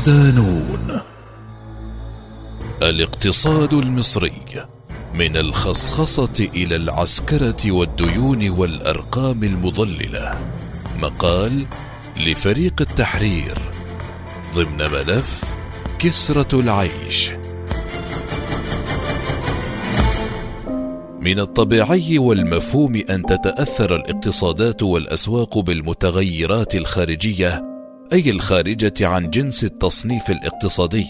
صدانون الاقتصاد المصري من الخصخصة إلى العسكرة والديون والأرقام المضللة. مقال لفريق التحرير ضمن ملف كسرة العيش. من الطبيعي والمفهوم أن تتأثر الاقتصادات والأسواق بالمتغيرات الخارجية أي الخارجة عن جنس التصنيف الاقتصادي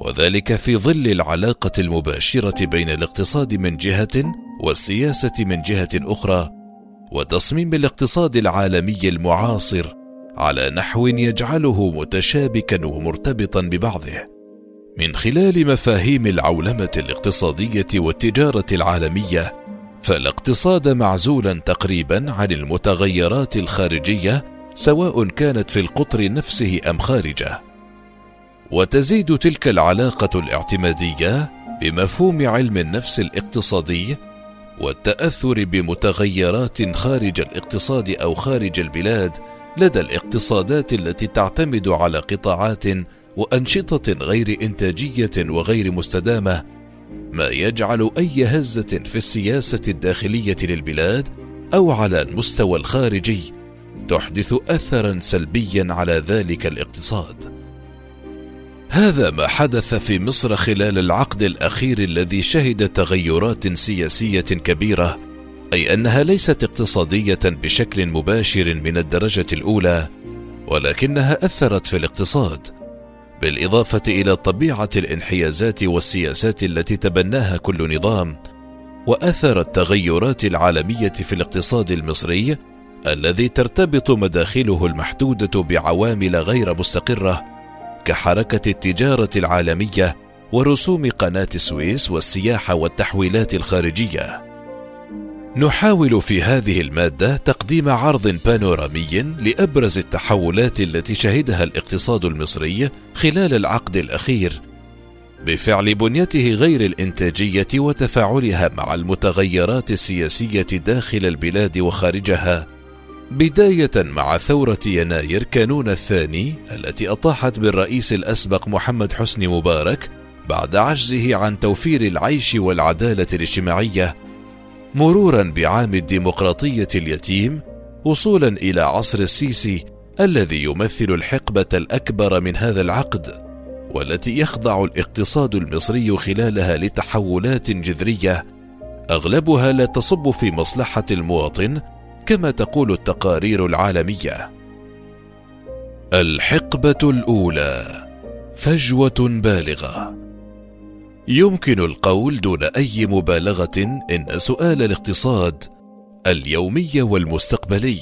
وذلك في ظل العلاقة المباشرة بين الاقتصاد من جهة والسياسة من جهة أخرى وتصميم الاقتصاد العالمي المعاصر على نحو يجعله متشابكا ومرتبطا ببعضه. من خلال مفاهيم العولمة الاقتصادية والتجارة العالمية فالاقتصاد معزولا تقريبا عن المتغيرات الخارجية سواء كانت في القطر نفسه أم خارجه. وتزيد تلك العلاقة الاعتمادية بمفهوم علم النفس الاقتصادي والتأثر بمتغيرات خارج الاقتصاد أو خارج البلاد لدى الاقتصادات التي تعتمد على قطاعات وأنشطة غير إنتاجية وغير مستدامة ما يجعل أي هزة في السياسة الداخلية للبلاد أو على المستوى الخارجي تحدث اثرا سلبيا على ذلك الاقتصاد. هذا ما حدث في مصر خلال العقد الأخير الذي شهد تغيرات سياسية كبيرة أي أنها ليست اقتصادية بشكل مباشر من الدرجة الأولى ولكنها أثرت في الاقتصاد بالإضافة إلى طبيعة الانحيازات والسياسات التي تبناها كل نظام وأثر التغيرات العالمية في الاقتصاد المصري الذي ترتبط مداخله المحدودة بعوامل غير مستقرة كحركة التجارة العالمية ورسوم قناة السويس والسياحة والتحويلات الخارجية. نحاول في هذه المادة تقديم عرض بانورامي لأبرز التحولات التي شهدها الاقتصاد المصري خلال العقد الأخير بفعل بنيته غير الإنتاجية وتفاعلها مع المتغيرات السياسية داخل البلاد وخارجها. بداية مع ثورة يناير كانون الثاني التي أطاحت بالرئيس الأسبق محمد حسني مبارك بعد عجزه عن توفير العيش والعدالة الاجتماعية. مرورا بعام الديمقراطية اليتيم وصولا إلى عصر السيسي الذي يمثل الحقبة الأكبر من هذا العقد والتي يخضع الاقتصاد المصري خلالها لتحولات جذرية أغلبها لا تصب في مصلحة المواطن كما تقول التقارير العالمية. الحقبة الأولى فجوة بالغة. يمكن القول دون أي مبالغة إن سؤال الاقتصاد اليومي والمستقبلي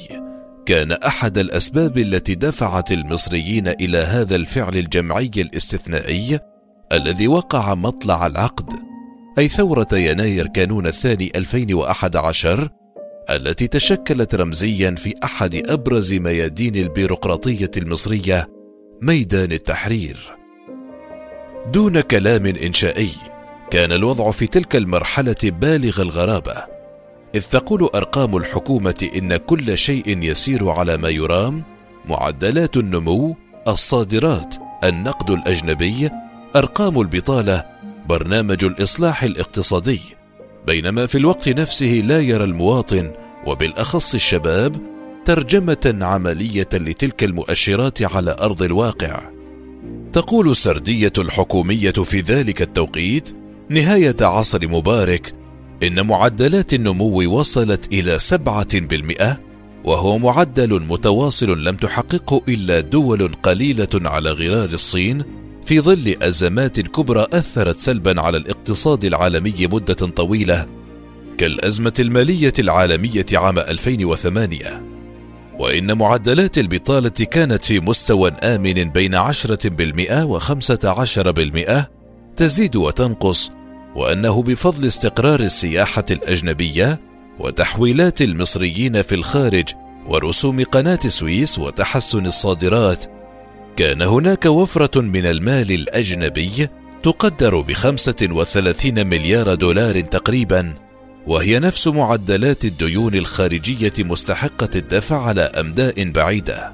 كان أحد الأسباب التي دفعت المصريين إلى هذا الفعل الجمعي الاستثنائي الذي وقع مطلع العقد أي ثورة يناير كانون الثاني 2011 التي تشكلت رمزيا في أحد أبرز ميادين البيروقراطية المصرية ميدان التحرير. دون كلام إنشائي كان الوضع في تلك المرحلة بالغ الغرابة. إذ تقول أرقام الحكومة إن كل شيء يسير على ما يرام معدلات النمو الصادرات النقد الأجنبي أرقام البطالة برنامج الإصلاح الاقتصادي. بينما في الوقت نفسه لا يرى المواطن وبالأخص الشباب ترجمة عملية لتلك المؤشرات على أرض الواقع. تقول السردية الحكومية في ذلك التوقيت نهاية عصر مبارك إن معدلات النمو وصلت إلى سبعة بالمئة وهو معدل متواصل لم تحققه إلا دول قليلة على غرار الصين في ظل أزمات كبرى أثرت سلبا على الاقتصاد العالمي مدة طويلة كالأزمة المالية العالمية عام 2008 وإن معدلات البطالة كانت في مستوى آمن بين عشرة بالمئة وخمسة عشر بالمئة تزيد وتنقص وأنه بفضل استقرار السياحة الأجنبية وتحويلات المصريين في الخارج ورسوم قناة السويس وتحسن الصادرات كان هناك وفرة من المال الأجنبي تقدر بخمسة وثلاثين مليار دولار تقريبا وهي نفس معدلات الديون الخارجية مستحقة الدفع على أمداء بعيدة.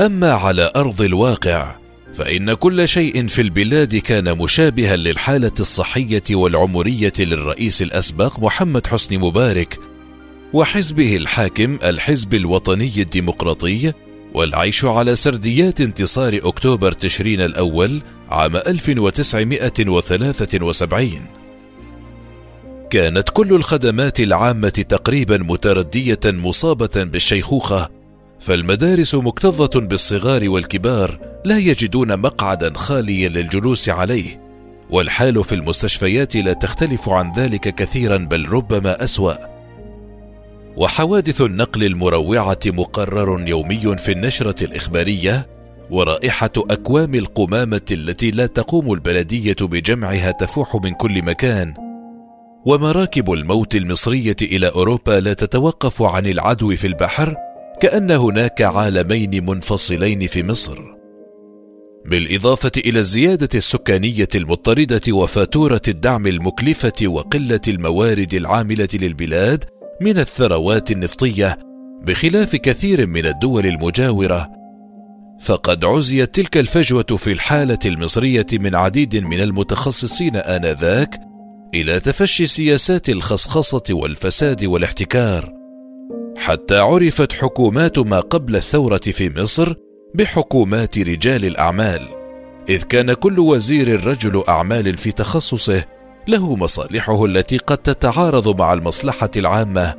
أما على أرض الواقع فإن كل شيء في البلاد كان مشابها للحالة الصحية والعمرية للرئيس الاسبق محمد حسني مبارك وحزبه الحاكم الحزب الوطني الديمقراطي والعيش على سرديات انتصار أكتوبر تشرين الأول عام 1973 كانت كل الخدمات العامة تقريبا متردية مصابة بالشيخوخة فالمدارس مكتظة بالصغار والكبار لا يجدون مقعدا خاليا للجلوس عليه والحال في المستشفيات لا تختلف عن ذلك كثيرا بل ربما أسوأ. وحوادث النقل المروعة مقرر يومي في النشرة الإخبارية ورائحة أكوام القمامة التي لا تقوم البلدية بجمعها تفوح من كل مكان. ومراكب الموت المصرية إلى أوروبا لا تتوقف عن العدو في البحر كأن هناك عالمين منفصلين في مصر. بالإضافة إلى الزيادة السكانية المضطردة وفاتورة الدعم المكلفة وقلة الموارد العاملة للبلاد من الثروات النفطية بخلاف كثير من الدول المجاورة فقد عزيت تلك الفجوة في الحالة المصرية من عديد من المتخصصين آنذاك إلى تفشي سياسات الخصخصة والفساد والاحتكار. حتى عرفت حكومات ما قبل الثورة في مصر بحكومات رجال الأعمال إذ كان كل وزير رجل أعمال في تخصصه له مصالحه التي قد تتعارض مع المصلحة العامة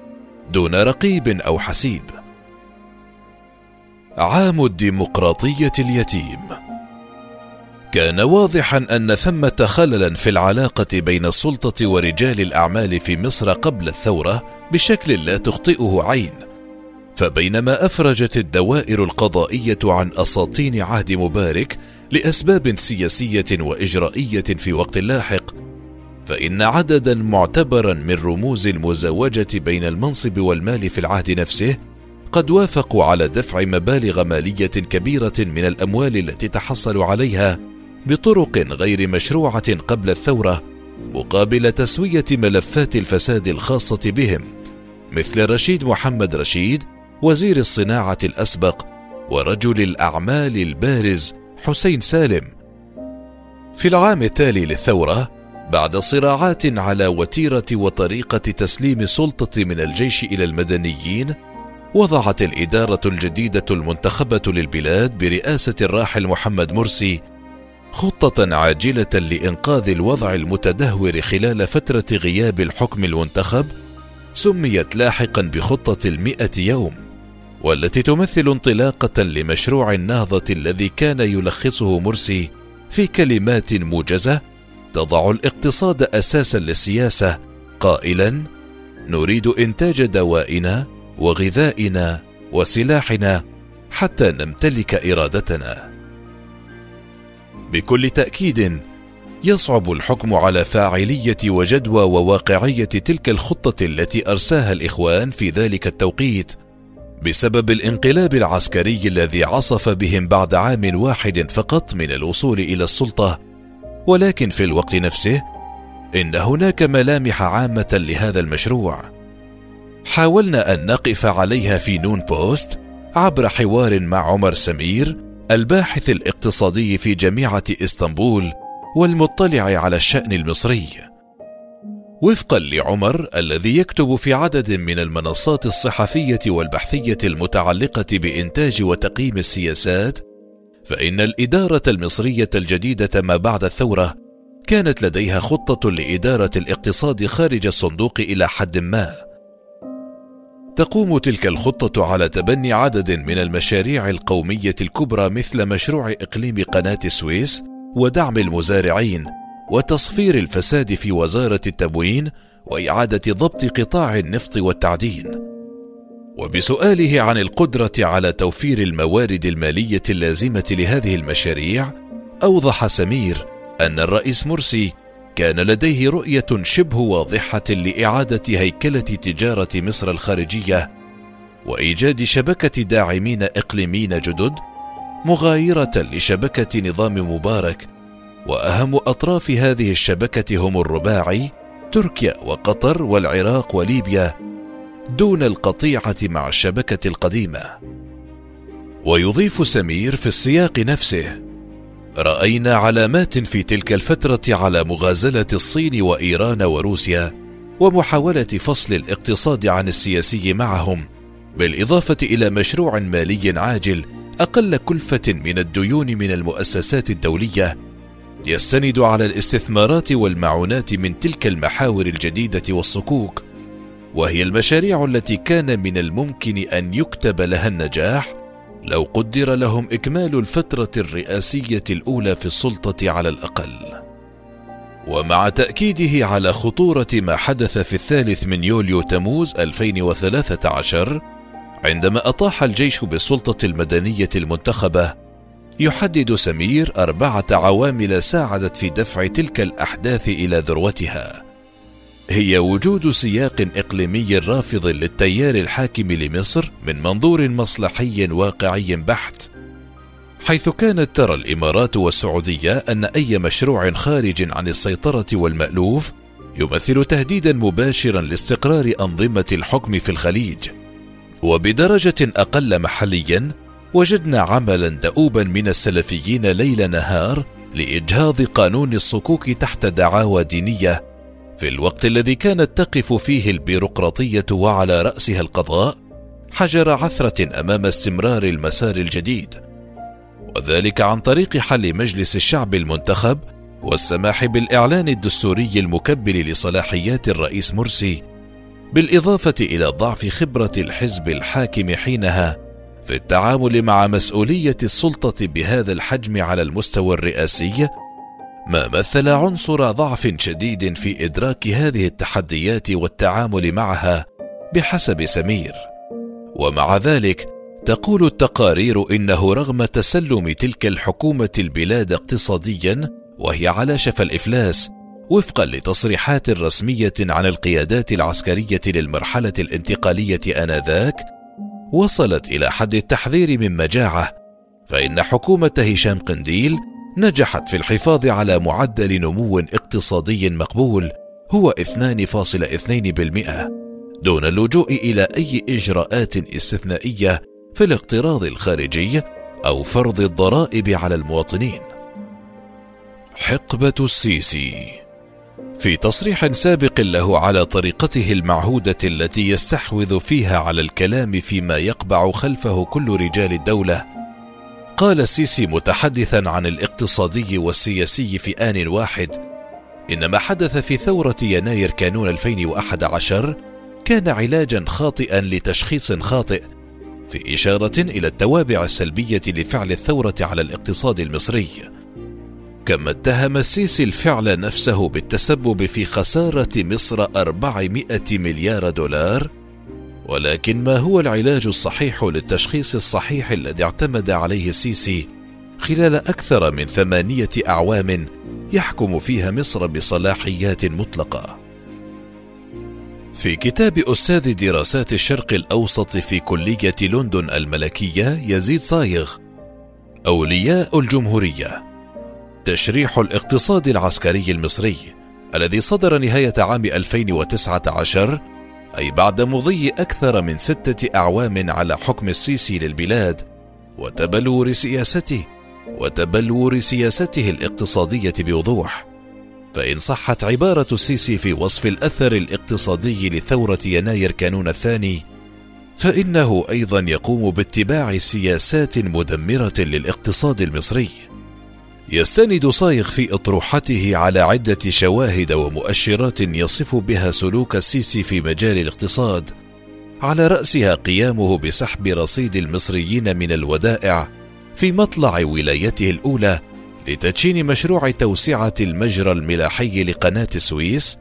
دون رقيب أو حسيب. عام الديمقراطية اليتيم. كان واضحا أن ثمة خللا في العلاقة بين السلطة ورجال الأعمال في مصر قبل الثورة بشكل لا تخطئه عين فبينما أفرجت الدوائر القضائية عن أساطين عهد مبارك لأسباب سياسية وإجرائية في وقت لاحق فإن عددا معتبرا من رموز المزاوجه بين المنصب والمال في العهد نفسه قد وافقوا على دفع مبالغ مالية كبيرة من الأموال التي تحصلوا عليها بطرق غير مشروعة قبل الثورة مقابل تسوية ملفات الفساد الخاصة بهم مثل رشيد محمد رشيد وزير الصناعة الأسبق ورجل الأعمال البارز حسين سالم. في العام التالي للثورة بعد صراعات على وتيرة وطريقة تسليم السلطه من الجيش إلى المدنيين وضعت الإدارة الجديدة المنتخبة للبلاد برئاسة الراحل محمد مرسي خطة عاجلة لإنقاذ الوضع المتدهور خلال فترة غياب الحكم المنتخب سميت لاحقا بخطة المئة يوم والتي تمثل انطلاقة لمشروع النهضة الذي كان يلخصه مرسي في كلمات موجزة تضع الاقتصاد أساسا للسياسة. قائلا نريد إنتاج دوائنا وغذائنا وسلاحنا حتى نمتلك إرادتنا. بكل تأكيد يصعب الحكم على فاعلية وجدوى وواقعية تلك الخطة التي أرساها الإخوان في ذلك التوقيت بسبب الانقلاب العسكري الذي عصف بهم بعد عام واحد فقط من الوصول إلى السلطة. ولكن في الوقت نفسه إن هناك ملامح عامة لهذا المشروع. حاولنا أن نقف عليها في نون بوست عبر حوار مع عمر سمير الباحث الاقتصادي في جامعة إسطنبول والمطلع على الشأن المصري. وفقا لعمر الذي يكتب في عدد من المنصات الصحفية والبحثية المتعلقة بإنتاج وتقييم السياسات فإن الإدارة المصرية الجديدة ما بعد الثورة كانت لديها خطة لإدارة الاقتصاد خارج الصندوق إلى حد ما تقوم تلك الخطة على تبني عدد من المشاريع القومية الكبرى مثل مشروع إقليم قناة السويس ودعم المزارعين وتصفير الفساد في وزارة التموين وإعادة ضبط قطاع النفط والتعدين. وبسؤاله عن القدرة على توفير الموارد المالية اللازمة لهذه المشاريع، أوضح سمير أن الرئيس مرسي كان لديه رؤية شبه واضحة لإعادة هيكلة تجارة مصر الخارجية وإيجاد شبكة داعمين إقليميين جدد مغايرة لشبكة نظام مبارك وأهم أطراف هذه الشبكة هم الرباعي تركيا وقطر والعراق وليبيا دون القطيعة مع الشبكة القديمة. ويضيف سمير في السياق نفسه رأينا علامات في تلك الفترة على مغازلة الصين وإيران وروسيا ومحاولة فصل الاقتصاد عن السياسي معهم بالإضافة إلى مشروع مالي عاجل أقل كلفة من الديون من المؤسسات الدولية يستند على الاستثمارات والمعونات من تلك المحاور الجديدة والصكوك. وهي المشاريع التي كان من الممكن أن يكتب لها النجاح لو قدر لهم إكمال الفترة الرئاسية الأولى في السلطة على الأقل. ومع تأكيده على خطورة ما حدث في الثالث من يوليو تموز 2013 عندما أطاح الجيش بالسلطة المدنية المنتخبة يحدد سمير أربعة عوامل ساعدت في دفع تلك الأحداث إلى ذروتها. هي وجود سياق إقليمي رافض للتيار الحاكم لمصر من منظور مصلحي واقعي بحت حيث كانت ترى الإمارات والسعودية أن أي مشروع خارج عن السيطرة والمألوف يمثل تهديدا مباشرا لاستقرار أنظمة الحكم في الخليج. وبدرجة أقل محليا وجدنا عملا دؤوبا من السلفيين ليل نهار لإجهاض قانون الصكوك تحت دعاوى دينية في الوقت الذي كانت تقف فيه البيروقراطية وعلى رأسها القضاء حجر عثرة أمام استمرار المسار الجديد. وذلك عن طريق حل مجلس الشعب المنتخب والسماح بالإعلان الدستوري المكبل لصلاحيات الرئيس مرسي بالإضافة إلى ضعف خبرة الحزب الحاكم حينها في التعامل مع مسؤولية السلطة بهذا الحجم على المستوى الرئاسي ما مثل عنصر ضعف شديد في إدراك هذه التحديات والتعامل معها بحسب سمير. ومع ذلك تقول التقارير إنه رغم تسلم تلك الحكومة البلاد اقتصاديا وهي على شفا الإفلاس وفقا لتصريحات رسمية عن القيادات العسكرية للمرحلة الانتقالية آنذاك وصلت إلى حد التحذير من مجاعة فإن حكومة هشام قنديل نجحت في الحفاظ على معدل نمو اقتصادي مقبول هو 2.2% دون اللجوء إلى أي إجراءات استثنائية في الاقتراض الخارجي أو فرض الضرائب على المواطنين. حقبة السيسي. في تصريح سابق له على طريقته المعهودة التي يستحوذ فيها على الكلام فيما يقبع خلفه كل رجال الدولة قال السيسي متحدثا عن الاقتصادي والسياسي في آن واحد إن ما حدث في ثورة يناير كانون 2011 كان علاجا خاطئا لتشخيص خاطئ في إشارة إلى التوابع السلبية لفعل الثورة على الاقتصاد المصري. كما اتهم السيسي الفعل نفسه بالتسبب في خسارة مصر 400 مليار دولار ولكن ما هو العلاج الصحيح للتشخيص الصحيح الذي اعتمد عليه السيسي خلال أكثر من ثمانية أعوام يحكم فيها مصر بصلاحيات مطلقة؟ في كتاب أستاذ دراسات الشرق الأوسط في كلية لندن الملكية يزيد صايغ أولياء الجمهورية تشريح الاقتصاد العسكري المصري الذي صدر نهاية عام 2019 أي بعد مضي أكثر من ستة أعوام على حكم السيسي للبلاد وتبلور سياسته وتبلور سياسته الاقتصادية بوضوح. فإن صحت عبارة السيسي في وصف الأثر الاقتصادي لثورة يناير كانون الثاني فإنه أيضا يقوم باتباع سياسات مدمرة للاقتصاد المصري. يستند صايغ في أطروحته على عدة شواهد ومؤشرات يصف بها سلوك السيسي في مجال الاقتصاد. على رأسها قيامه بسحب رصيد المصريين من الودائع في مطلع ولايته الأولى لتدشين مشروع توسعة المجرى الملاحي لقناة السويس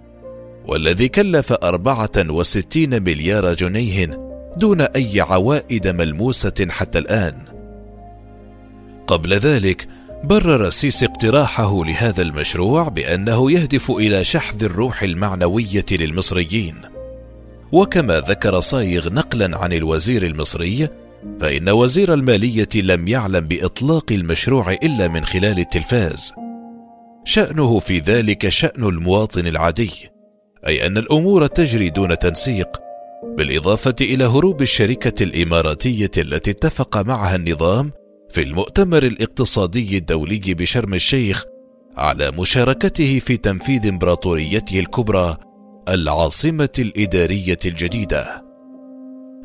والذي كلف 64 مليار جنيه دون أي عوائد ملموسة حتى الآن. قبل ذلك برر السيسي اقتراحه لهذا المشروع بأنه يهدف إلى شحذ الروح المعنوية للمصريين. وكما ذكر صايغ نقلا عن الوزير المصري فإن وزير المالية لم يعلم بإطلاق المشروع إلا من خلال التلفاز. شأنه في ذلك شأن المواطن العادي أي أن الأمور تجري دون تنسيق بالإضافة إلى هروب الشركة الإماراتية التي اتفق معها النظام في المؤتمر الاقتصادي الدولي بشرم الشيخ على مشاركته في تنفيذ إمبراطوريته الكبرى العاصمة الإدارية الجديدة.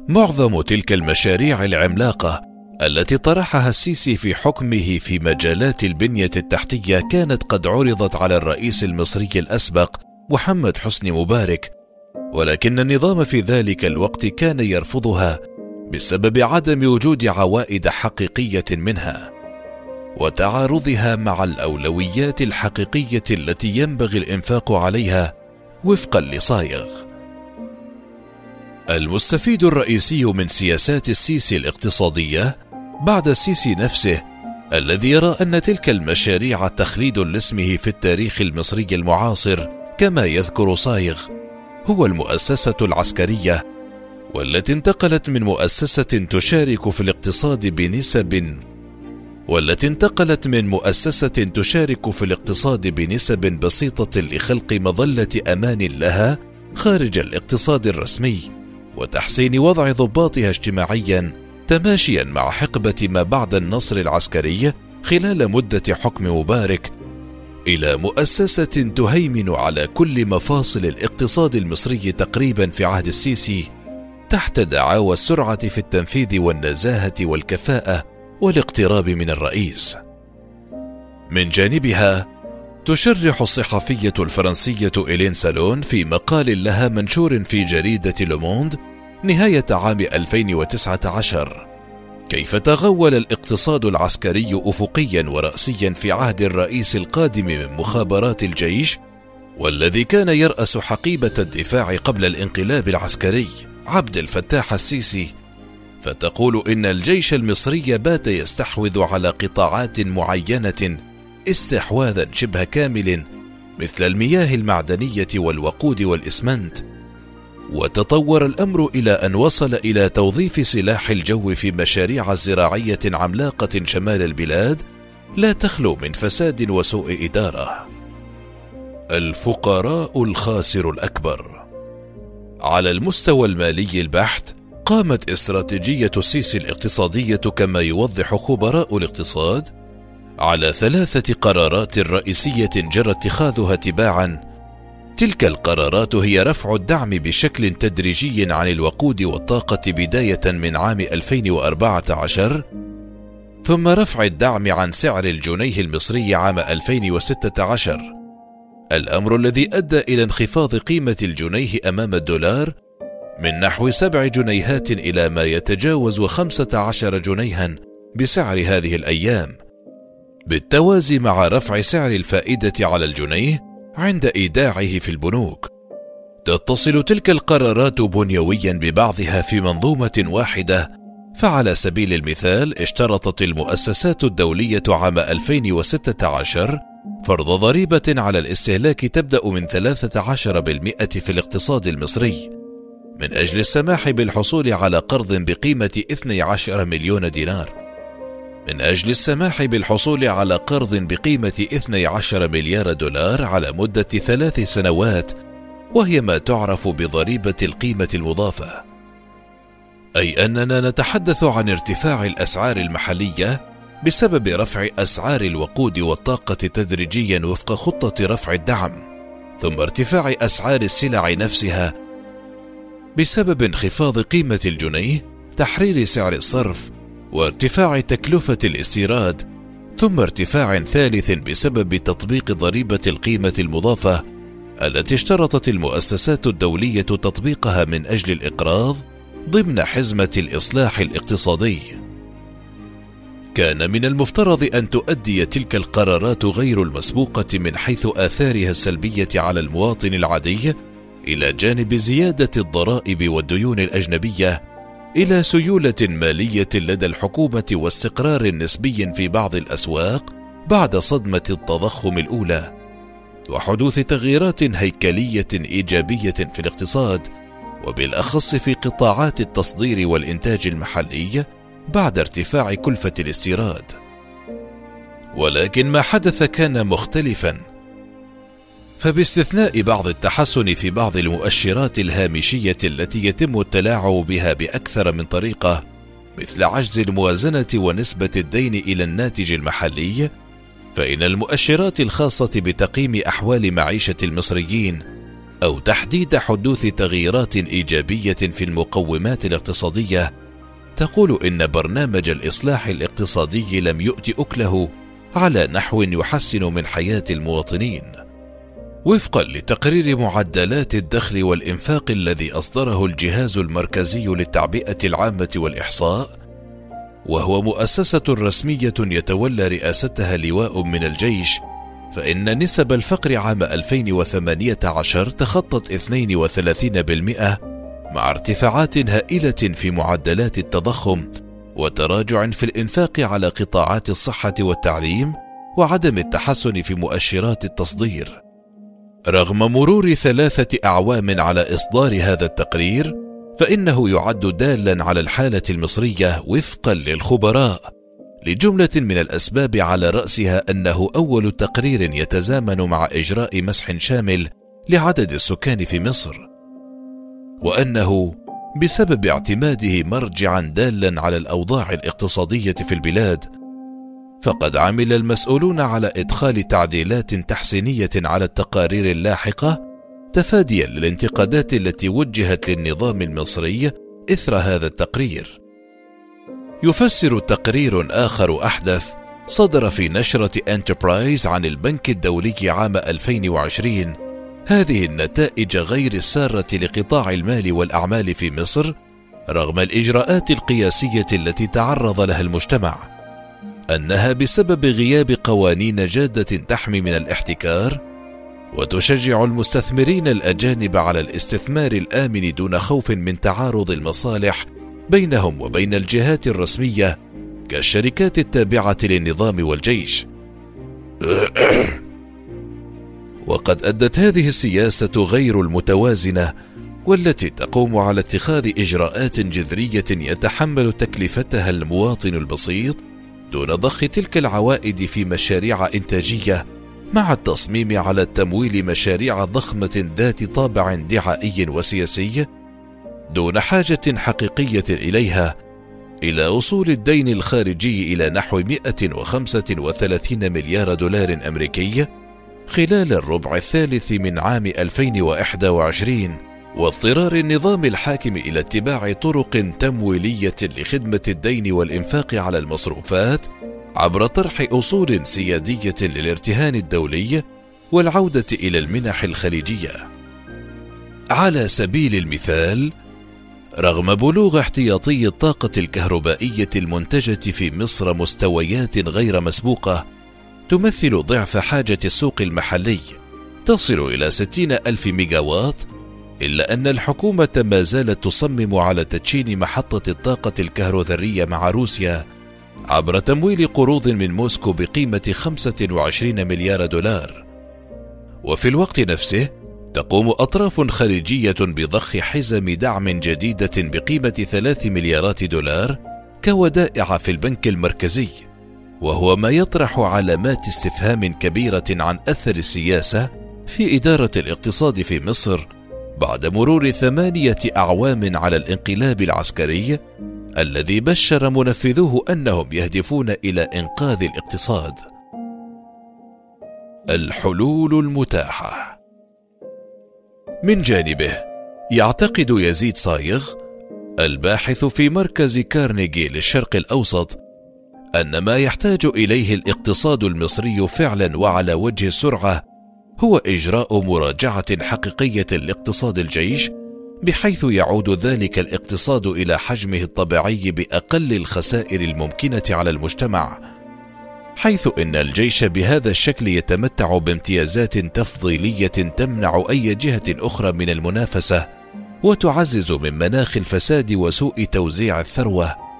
معظم تلك المشاريع العملاقة التي طرحها السيسي في حكمه في مجالات البنية التحتية كانت قد عرضت على الرئيس المصري الأسبق محمد حسني مبارك ولكن النظام في ذلك الوقت كان يرفضها بسبب عدم وجود عوائد حقيقية منها وتعارضها مع الأولويات الحقيقية التي ينبغي الإنفاق عليها وفقا لصايغ. المستفيد الرئيسي من سياسات السيسي الاقتصادية بعد السيسي نفسه الذي يرى أن تلك المشاريع تخليد لاسمه في التاريخ المصري المعاصر كما يذكر صايغ هو المؤسسة العسكرية والتي انتقلت من مؤسسة تشارك في الاقتصاد بنسب والتي انتقلت من مؤسسة تشارك في الاقتصاد بنسب بسيطة لخلق مظلة أمان لها خارج الاقتصاد الرسمي وتحسين وضع ضباطها اجتماعيا تماشيا مع حقبة ما بعد النصر العسكري خلال مدة حكم مبارك إلى مؤسسة تهيمن على كل مفاصل الاقتصاد المصري تقريبا في عهد السيسي. تحت دعاوى السرعه في التنفيذ والنزاهة والكفاءة والاقتراب من الرئيس. من جانبها تشرح الصحفية الفرنسية إلين سالون في مقال لها منشور في جريدة لوموند نهاية عام 2019 كيف تغول الاقتصاد العسكري أفقيا ورأسيا في عهد الرئيس القادم من مخابرات الجيش والذي كان يرأس حقيبة الدفاع قبل الانقلاب العسكري؟ عبد الفتاح السيسي فتقول إن الجيش المصري بات يستحوذ على قطاعات معينة استحواذا شبه كامل مثل المياه المعدنية والوقود والإسمنت. وتطور الأمر إلى أن وصل إلى توظيف سلاح الجو في مشاريع زراعيه عملاقة شمال البلاد لا تخلو من فساد وسوء إدارة. الفقراء الخاسر الأكبر. على المستوى المالي البحت قامت استراتيجية السيسي الاقتصادية كما يوضح خبراء الاقتصاد على ثلاثة قرارات رئيسية جرى اتخاذها تباعا. تلك القرارات هي رفع الدعم بشكل تدريجي عن الوقود والطاقة بداية من عام 2014 ثم رفع الدعم عن سعر الجنيه المصري عام 2016 الأمر الذي أدى إلى انخفاض قيمة الجنيه أمام الدولار من نحو سبع جنيهات إلى ما يتجاوز خمسة عشر جنيها بسعر هذه الأيام. بالتوازي مع رفع سعر الفائدة على الجنيه عند إيداعه في البنوك. تتصل تلك القرارات بنيويا ببعضها في منظومة واحدة فعلى سبيل المثال اشترطت المؤسسات الدولية عام 2016 فرض ضريبة على الاستهلاك تبدأ من 13% في الاقتصاد المصري من أجل السماح بالحصول على قرض بقيمة 12 مليون دينار من أجل السماح بالحصول على قرض بقيمة 12 مليار دولار على مدة ثلاث سنوات وهي ما تعرف بضريبة القيمة المضافة. أي أننا نتحدث عن ارتفاع الأسعار المحلية بسبب رفع أسعار الوقود والطاقة تدريجيا وفق خطة رفع الدعم ثم ارتفاع أسعار السلع نفسها بسبب انخفاض قيمة الجنيه، تحرير سعر الصرف، وارتفاع تكلفة الاستيراد، ثم ارتفاع ثالث بسبب تطبيق ضريبة القيمة المضافة التي اشترطت المؤسسات الدولية تطبيقها من أجل الإقراض ضمن حزمة الإصلاح الاقتصادي. كان من المفترض أن تؤدي تلك القرارات غير المسبوقة من حيث آثارها السلبية على المواطن العادي إلى جانب زيادة الضرائب والديون الأجنبية إلى سيولة مالية لدى الحكومة واستقرار نسبي في بعض الأسواق بعد صدمة التضخم الأولى وحدوث تغييرات هيكلية إيجابية في الاقتصاد وبالأخص في قطاعات التصدير والإنتاج المحلي بعد ارتفاع كلفة الاستيراد. ولكن ما حدث كان مختلفا. فباستثناء بعض التحسن في بعض المؤشرات الهامشية التي يتم التلاعب بها بأكثر من طريقة مثل عجز الموازنة ونسبة الدين إلى الناتج المحلي، فإن المؤشرات الخاصة بتقييم أحوال معيشة المصريين أو تحديد حدوث تغييرات إيجابية في المقومات الاقتصادية تقول إن برنامج الإصلاح الاقتصادي لم يؤت أكله على نحو يحسن من حياة المواطنين. وفقا لتقرير معدلات الدخل والإنفاق الذي أصدره الجهاز المركزي للتعبئة العامة والإحصاء، وهو مؤسسة رسمية يتولى رئاستها لواء من الجيش، فإن نسب الفقر عام 2018 تخطت 32% مع ارتفاعات هائلة في معدلات التضخم وتراجع في الإنفاق على قطاعات الصحة والتعليم وعدم التحسن في مؤشرات التصدير. رغم مرور ثلاثة أعوام على إصدار هذا التقرير فإنه يعد دالا على الحالة المصرية وفقا للخبراء لجملة من الأسباب على رأسها أنه أول تقرير يتزامن مع إجراء مسح شامل لعدد السكان في مصر. وأنه بسبب اعتماده مرجعا دالا على الأوضاع الاقتصادية في البلاد فقد عمل المسؤولون على إدخال تعديلات تحسينية على التقارير اللاحقة تفاديا للانتقادات التي وجهت للنظام المصري إثر هذا التقرير. يفسر تقرير آخر أحدث صدر في نشرة انتربرايز عن البنك الدولي عام 2020 هذه النتائج غير السارة لقطاع المال والأعمال في مصر رغم الإجراءات القياسية التي تعرض لها المجتمع أنها بسبب غياب قوانين جادة تحمي من الاحتكار وتشجع المستثمرين الأجانب على الاستثمار الآمن دون خوف من تعارض المصالح بينهم وبين الجهات الرسمية كالشركات التابعة للنظام والجيش. وقد أدت هذه السياسة غير المتوازنة والتي تقوم على اتخاذ إجراءات جذرية يتحمل تكلفتها المواطن البسيط دون ضخ تلك العوائد في مشاريع إنتاجية مع التصميم على تمويل مشاريع ضخمة ذات طابع دعائي وسياسي دون حاجة حقيقية إليها إلى وصول الدين الخارجي إلى نحو 135 مليار دولار أمريكي خلال الربع الثالث من عام 2021 واضطرار النظام الحاكم إلى اتباع طرق تمويلية لخدمة الدين والإنفاق على المصروفات عبر طرح أصول سيادية للارتهان الدولي والعودة إلى المنح الخليجية. على سبيل المثال رغم بلوغ احتياطي الطاقة الكهربائية المنتجة في مصر مستويات غير مسبوقة تمثل ضعف حاجة السوق المحلي تصل إلى ستين ألف ميجاوات إلا أن الحكومة ما زالت تصمم على تدشين محطة الطاقة الكهروذرية مع روسيا عبر تمويل قروض من موسكو بقيمة 25 مليار دولار. وفي الوقت نفسه تقوم أطراف خليجية بضخ حزم دعم جديدة بقيمة 3 مليارات دولار كودائع في البنك المركزي وهو ما يطرح علامات استفهام كبيرة عن أثر السياسة في إدارة الاقتصاد في مصر بعد مرور ثمانية أعوام على الانقلاب العسكري الذي بشر منفذوه أنهم يهدفون إلى إنقاذ الاقتصاد. الحلول المتاحة. من جانبه يعتقد يزيد صايغ الباحث في مركز كارنيجي للشرق الأوسط أن ما يحتاج إليه الاقتصاد المصري فعلا وعلى وجه السرعة هو إجراء مراجعة حقيقية لاقتصاد الجيش بحيث يعود ذلك الاقتصاد إلى حجمه الطبيعي بأقل الخسائر الممكنة على المجتمع. حيث إن الجيش بهذا الشكل يتمتع بامتيازات تفضيلية تمنع أي جهة أخرى من المنافسة وتعزز من مناخ الفساد وسوء توزيع الثروة.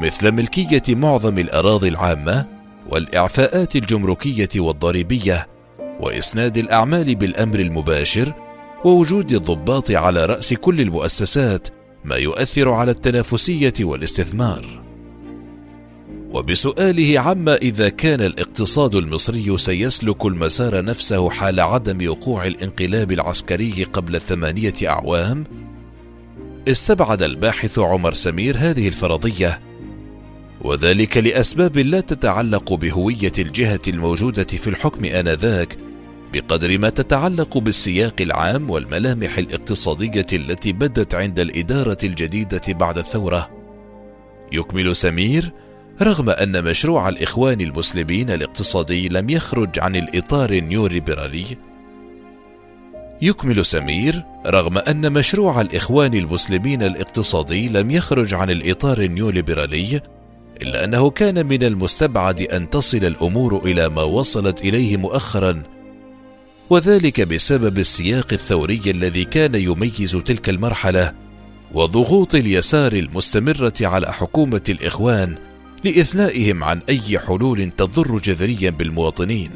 مثل ملكية معظم الأراضي العامة والإعفاءات الجمركية والضريبية وإسناد الأعمال بالأمر المباشر ووجود الضباط على رأس كل المؤسسات ما يؤثر على التنافسية والاستثمار. وبسؤاله عما إذا كان الاقتصاد المصري سيسلك المسار نفسه حال عدم وقوع الانقلاب العسكري قبل ثمانيه أعوام استبعد الباحث عمر سمير هذه الفرضية وذلك لأسباب لا تتعلق بهوية الجهة الموجودة في الحكم آنذاك بقدر ما تتعلق بالسياق العام والملامح الاقتصادية التي بدت عند الإدارة الجديدة بعد الثورة. يكمل سمير رغم أن مشروع الإخوان المسلمين الاقتصادي لم يخرج عن الإطار النيوليبرالي. يكمل سمير رغم أن مشروع الإخوان المسلمين الاقتصادي لم يخرج عن الإطار النيوليبرالي إلا أنه كان من المستبعد أن تصل الأمور إلى ما وصلت إليه مؤخرا وذلك بسبب السياق الثوري الذي كان يميز تلك المرحلة وضغوط اليسار المستمرة على حكومة الإخوان لإثنائهم عن أي حلول تضر جذريا بالمواطنين.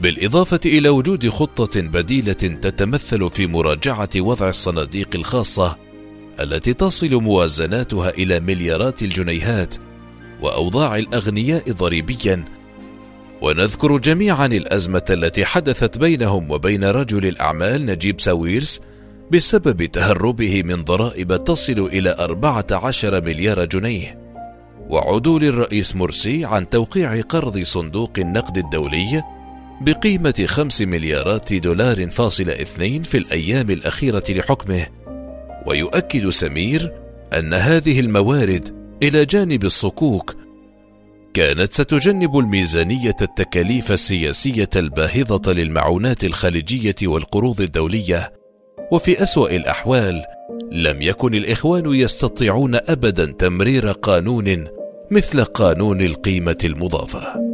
بالإضافة إلى وجود خطة بديلة تتمثل في مراجعة وضع الصناديق الخاصة التي تصل موازناتها إلى مليارات الجنيهات وأوضاع الأغنياء ضريبيا. ونذكر جميعا الأزمة التي حدثت بينهم وبين رجل الأعمال نجيب ساويرس بسبب تهربه من ضرائب تصل إلى 14 مليار جنيه. وعدول الرئيس مرسي عن توقيع قرض صندوق النقد الدولي بقيمة خمس مليارات دولار فاصل اثنين في الأيام الأخيرة لحكمه. ويؤكد سمير أن هذه الموارد إلى جانب الصكوك. كانت ستجنب الميزانية التكاليف السياسية الباهظة للمعونات الخارجية والقروض الدولية. وفي أسوأ الأحوال لم يكن الإخوان يستطيعون أبدا تمرير قانون مثل قانون القيمة المضافة.